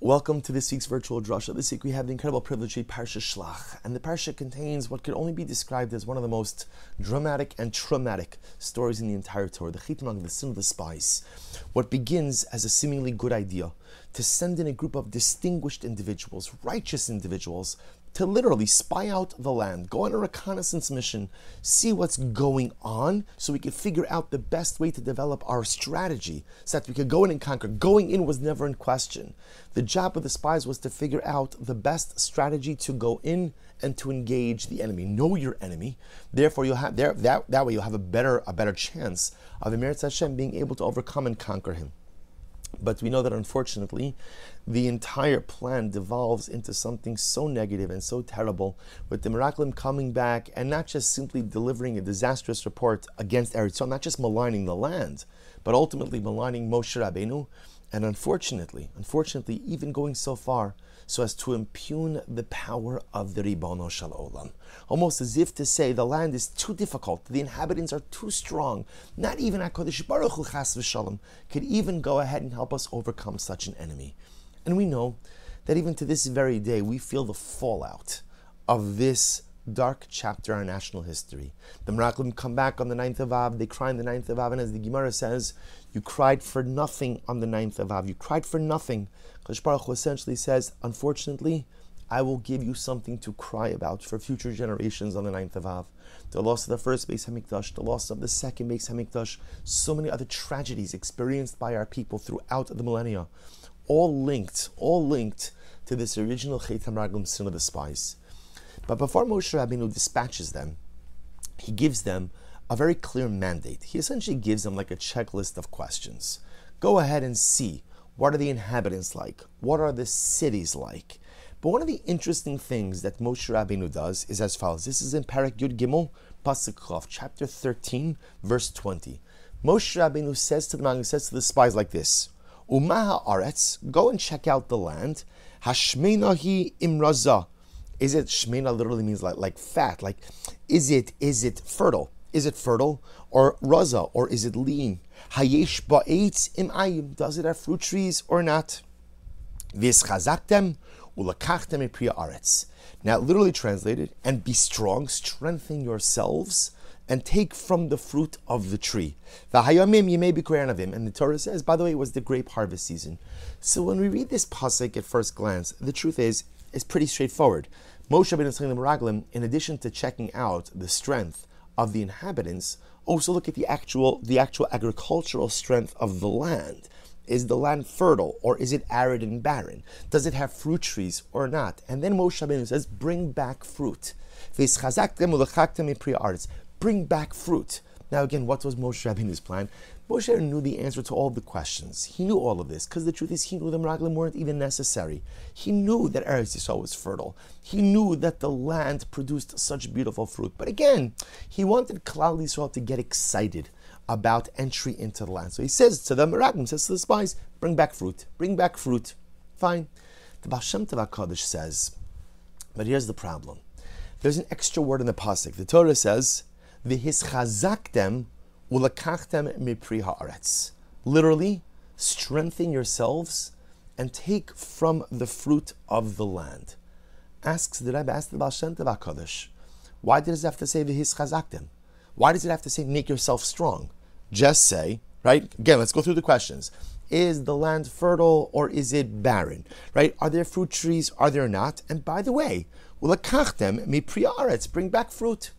Welcome to this week's virtual drasha. This week we have the incredible privilege of Parsha Shlach, and the Parsha contains what could only be described as one of the most dramatic and traumatic stories in the entire Torah, the Chitmang, the sin of the spies. What begins as a seemingly good idea to send in a group of distinguished individuals, righteous individuals, to literally spy out the land, go on a reconnaissance mission, see what's going on, so we could figure out the best way to develop our strategy so that we could go in and conquer. Going in was never in question. The job of the spies was to figure out the best strategy to go in and to engage the enemy. Know your enemy. Therefore, you'll have there that, that way you'll have a better a better chance of Emir Hashem being able to overcome and conquer him. But we know that unfortunately, the entire plan devolves into something so negative and so terrible, with the Meraglim coming back and not just simply delivering a disastrous report against Eretz, not just maligning the land, but ultimately maligning Moshe Rabbeinu, and unfortunately, unfortunately, even going so far so as to impugn the power of the Ribono Shel Olam. Almost as if to say the land is too difficult, the inhabitants are too strong. Not even HaKadosh Baruch Hu Chas v'Shalom could even go ahead and help us overcome such an enemy. And we know that even to this very day, we feel the fallout of this dark chapter in our national history. The Meraglim come back on the ninth of Av, they cry on the ninth of Av, and as the Gemara says, you cried for nothing on the ninth of Av. You cried for nothing. Kadosh Baruch Hu essentially says, unfortunately, I will give you something to cry about for future generations on the ninth of Av. The loss of the first Beis Hamikdash, the loss of the second Beis Hamikdash, so many other tragedies experienced by our people throughout the millennia, all linked, all linked to this original Chet HaMeraglim sin of the spies. But before Moshe Rabbeinu dispatches them, he gives them a very clear mandate. He essentially gives them like a checklist of questions. Go ahead and see what are the inhabitants like? What are the cities like? But one of the interesting things that Moshe Rabbeinu does is as follows. This is in Perek Yud Gimel, Pasuk Chav, chapter 13, verse 20. Moshe Rabbeinu says to the man, He says to the spies like this, Umaha Aretz, go and check out the land. Hashmenahi imraza. Is it shmena literally means like, like fat? Like, is it is it fertile? Is it fertile or raza or is it lean? Hayesh ba'etz im. Does it have fruit trees or not? Vis aretz. Now, literally translated, and be strong, strengthen yourselves, and take from the fruit of the tree. V'hayamim you may be him. And the Torah says, by the way, it was the grape harvest season. So when we read this pasuk at first glance, the truth is, it's pretty straightforward. Moshe ben Raglim, in addition to checking out the strength of the inhabitants, also look at the actual the actual agricultural strength of the land. Is the land fertile or is it arid and barren? Does it have fruit trees or not? And then Moshe Rabbeinu says, bring back fruit. Bring back fruit. Now again, what was Moshe Rabbeinu's plan? Moshe knew the answer to all the questions. He knew all of this because the truth is he knew the Meraglim weren't even necessary. He knew that Eretz Yisrael was fertile. He knew that the land produced such beautiful fruit. But again, he wanted Klal Yisrael to get excited about entry into the land. So he says to the Meraglim, says to the spies, bring back fruit, bring back fruit. Fine. The Baal Shem Tov HaKadosh says, but here's the problem. There's an extra word in the Pasuk. The Torah says, V'hischazaktem ulakachtem mipri haaretz. Literally, strengthen yourselves and take from the fruit of the land. Asks the Rebbe, asks the Baal Shem Tov HaKadosh, why does it have to say v'hischazaktem? Why does it have to say make yourself strong? Just say, right? Again, let's go through the questions. Is the land fertile or is it barren? Right? Are there fruit trees? Are there not? And by the way, ulakachtem mipri haaretz, bring back fruit.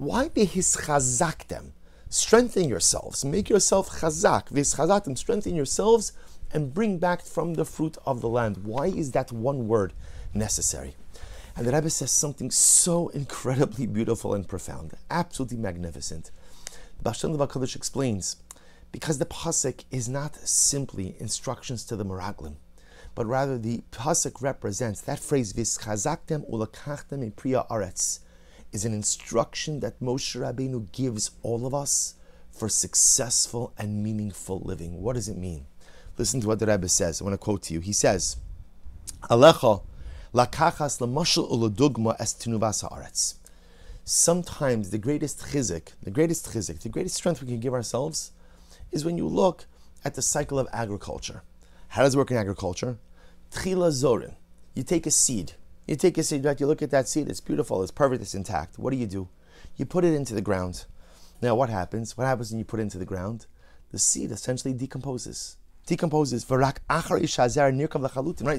Why v'hischazaktem? Strengthen yourselves, make yourself chazak, chazaktem, strengthen yourselves and bring back from the fruit of the land. Why is that one word necessary? And the Rebbe says something so incredibly beautiful and profound, absolutely magnificent. Bashan Kodesh explains, because the pasuk is not simply instructions to the Meraglim, but rather the pasuk represents that phrase, v'hischazaktem ulakachtem priya aretz is an instruction that Moshe Rabbeinu gives all of us for successful and meaningful living. What does it mean? Listen to what the Rebbe says. I want to quote to you. He says, Alecha uladugma es haaretz. Sometimes the greatest chizik, the greatest chizik, the greatest strength we can give ourselves is when you look at the cycle of agriculture. How does it work in agriculture? Tchila. You take a seed. You take a seed? You look at that seed, it's beautiful, it's perfect, it's intact. What do you do? You put it into the ground. Now, what happens? What happens when you put it into the ground? The seed essentially decomposes. Decomposes. Right?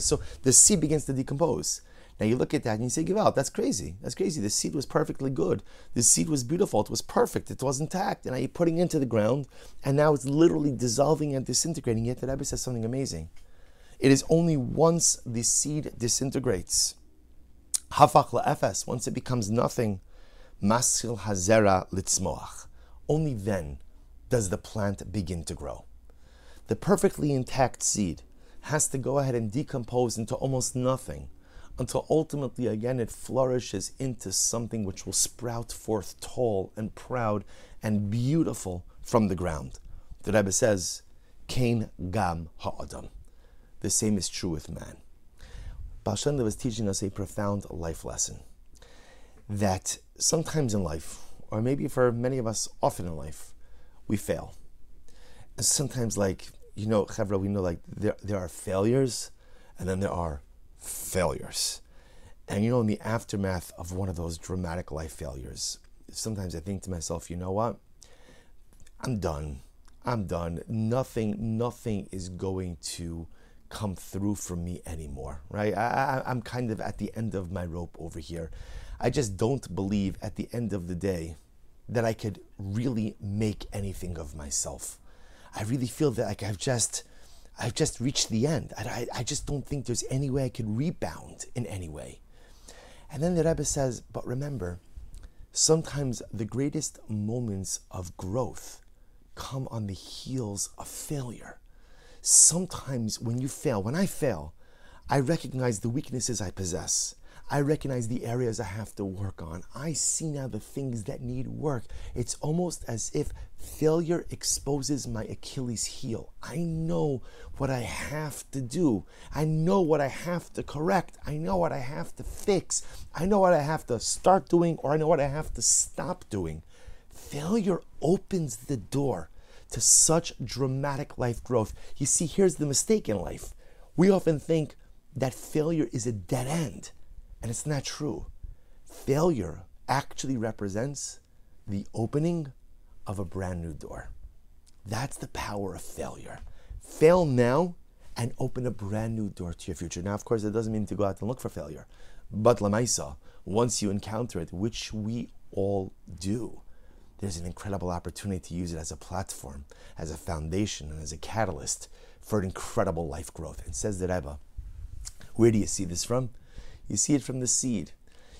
So the seed begins to decompose. Now you look at that and you say, "Give out." That's crazy. That's crazy. The seed was perfectly good. The seed was beautiful. It was perfect. It was intact. And now you're putting it into the ground, and now it's literally dissolving and disintegrating. Yet the Rebbe says something amazing. It is only once the seed disintegrates, hafach la'efes, once it becomes nothing, masil hazera litzmoach. Only then does the plant begin to grow. The perfectly intact seed has to go ahead and decompose into almost nothing until ultimately again it flourishes into something which will sprout forth tall and proud and beautiful from the ground. The Rebbe says, Kain gam ha'adam. The same is true with man. Baal was teaching us a profound life lesson that sometimes in life, or maybe for many of us often in life, we fail. And sometimes, like, you know, Chevra, we know like there, there are failures and then there are failures. And you know, in the aftermath of one of those dramatic life failures, sometimes I think to myself, you know what? I'm done. I'm done. Nothing, nothing is going to come through for me anymore, right? I, I'm kind of at the end of my rope over here. I just don't believe at the end of the day that I could really make anything of myself. I really feel that like I've just I've just reached the end. I, I, I just don't think there's any way I could rebound in any way. And then the Rebbe says, but remember, sometimes the greatest moments of growth come on the heels of failure. Sometimes when you fail, when I fail, I recognize the weaknesses I possess. I recognize the areas I have to work on. I see now the things that need work. It's almost as if failure exposes my Achilles heel. I know what I have to do. I know what I have to correct. I know what I have to fix. I know what I have to start doing or I know what I have to stop doing. Failure opens the door to such dramatic life growth. You see, here's the mistake in life. We often think that failure is a dead end. And it's not true. Failure actually represents the opening of a brand new door. That's the power of failure. Fail now and open a brand new door to your future. Now, of course, it doesn't mean to go out and look for failure. But Lamaisa, once you encounter it, which we all do, there's an incredible opportunity to use it as a platform, as a foundation, and as a catalyst for an incredible life growth. And says the Rebbe, where do you see this from? You see it from the seed.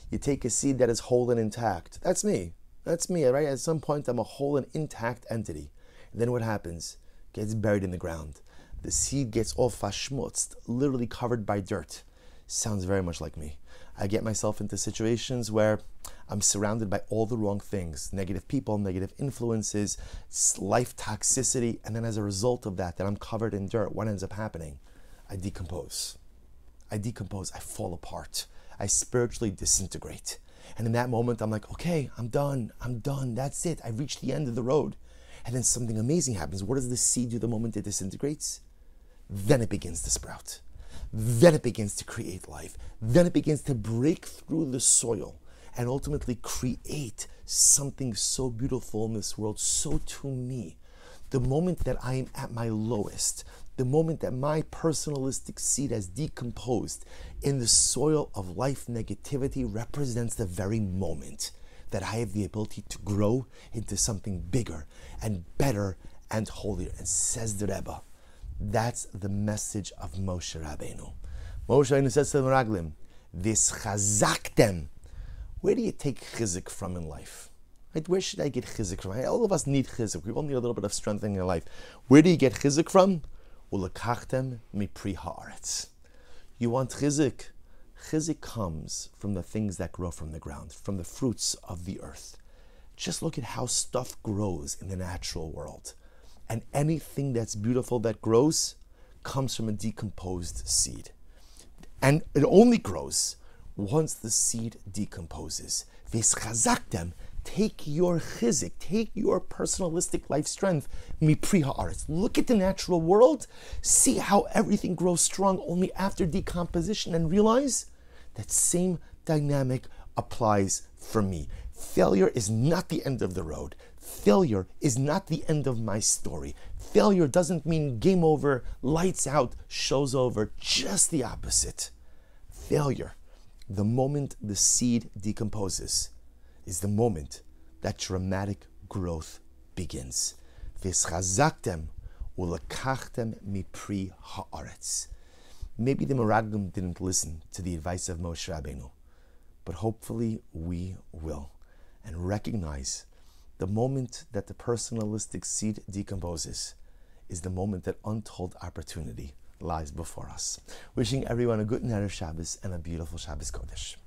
You take a seed that is whole and intact. That's me. That's me, right? At some point, I'm a whole and intact entity. And then what happens? Gets buried in the ground. The seed gets all fashmutzt, literally covered by dirt. Sounds very much like me. I get myself into situations where I'm surrounded by all the wrong things negative people, negative influences, life toxicity. And then as a result of that, that I'm covered in dirt, what ends up happening? I decompose. I decompose, I fall apart, I spiritually disintegrate. And in that moment, I'm like, okay, I'm done, I'm done, that's it, I've reached the end of the road. And then something amazing happens. What does the seed do the moment it disintegrates? Then it begins to sprout. Then it begins to create life. Then it begins to break through the soil and ultimately create something so beautiful in this world, so to me. The moment that I am at my lowest, the moment that my personalistic seed has decomposed in the soil of life negativity represents the very moment that I have the ability to grow into something bigger and better and holier. And says the Rebbe, that's the message of Moshe Rabbeinu. Moshe Rabbeinu says to the Meraglim, v'hischazaktem. Where do you take chizik from in life? Right? Where should I get chizik from? All of us need chizik. We all need a little bit of strength in life. Where do you get chizik from? Ulakachtem mipri haaretz. You want chizik. Chizik comes from the things that grow from the ground, from the fruits of the earth. Just look at how stuff grows in the natural world. And anything that's beautiful that grows comes from a decomposed seed. And it only grows once the seed decomposes. Take your chizik, take your personalistic life strength. Look at the natural world, see how everything grows strong only after decomposition, and realize that same dynamic applies for me. Failure is not the end of the road. Failure is not the end of my story. Failure doesn't mean game over, lights out, show's over. Just the opposite. Failure, the moment the seed decomposes, is the moment that dramatic growth begins. Maybe the Meraglim didn't listen to the advice of Moshe Rabbeinu, but hopefully we will and recognize the moment that the personalistic seed decomposes is the moment that untold opportunity lies before us. Wishing everyone a good night of Shabbos and a beautiful Shabbos Kodesh.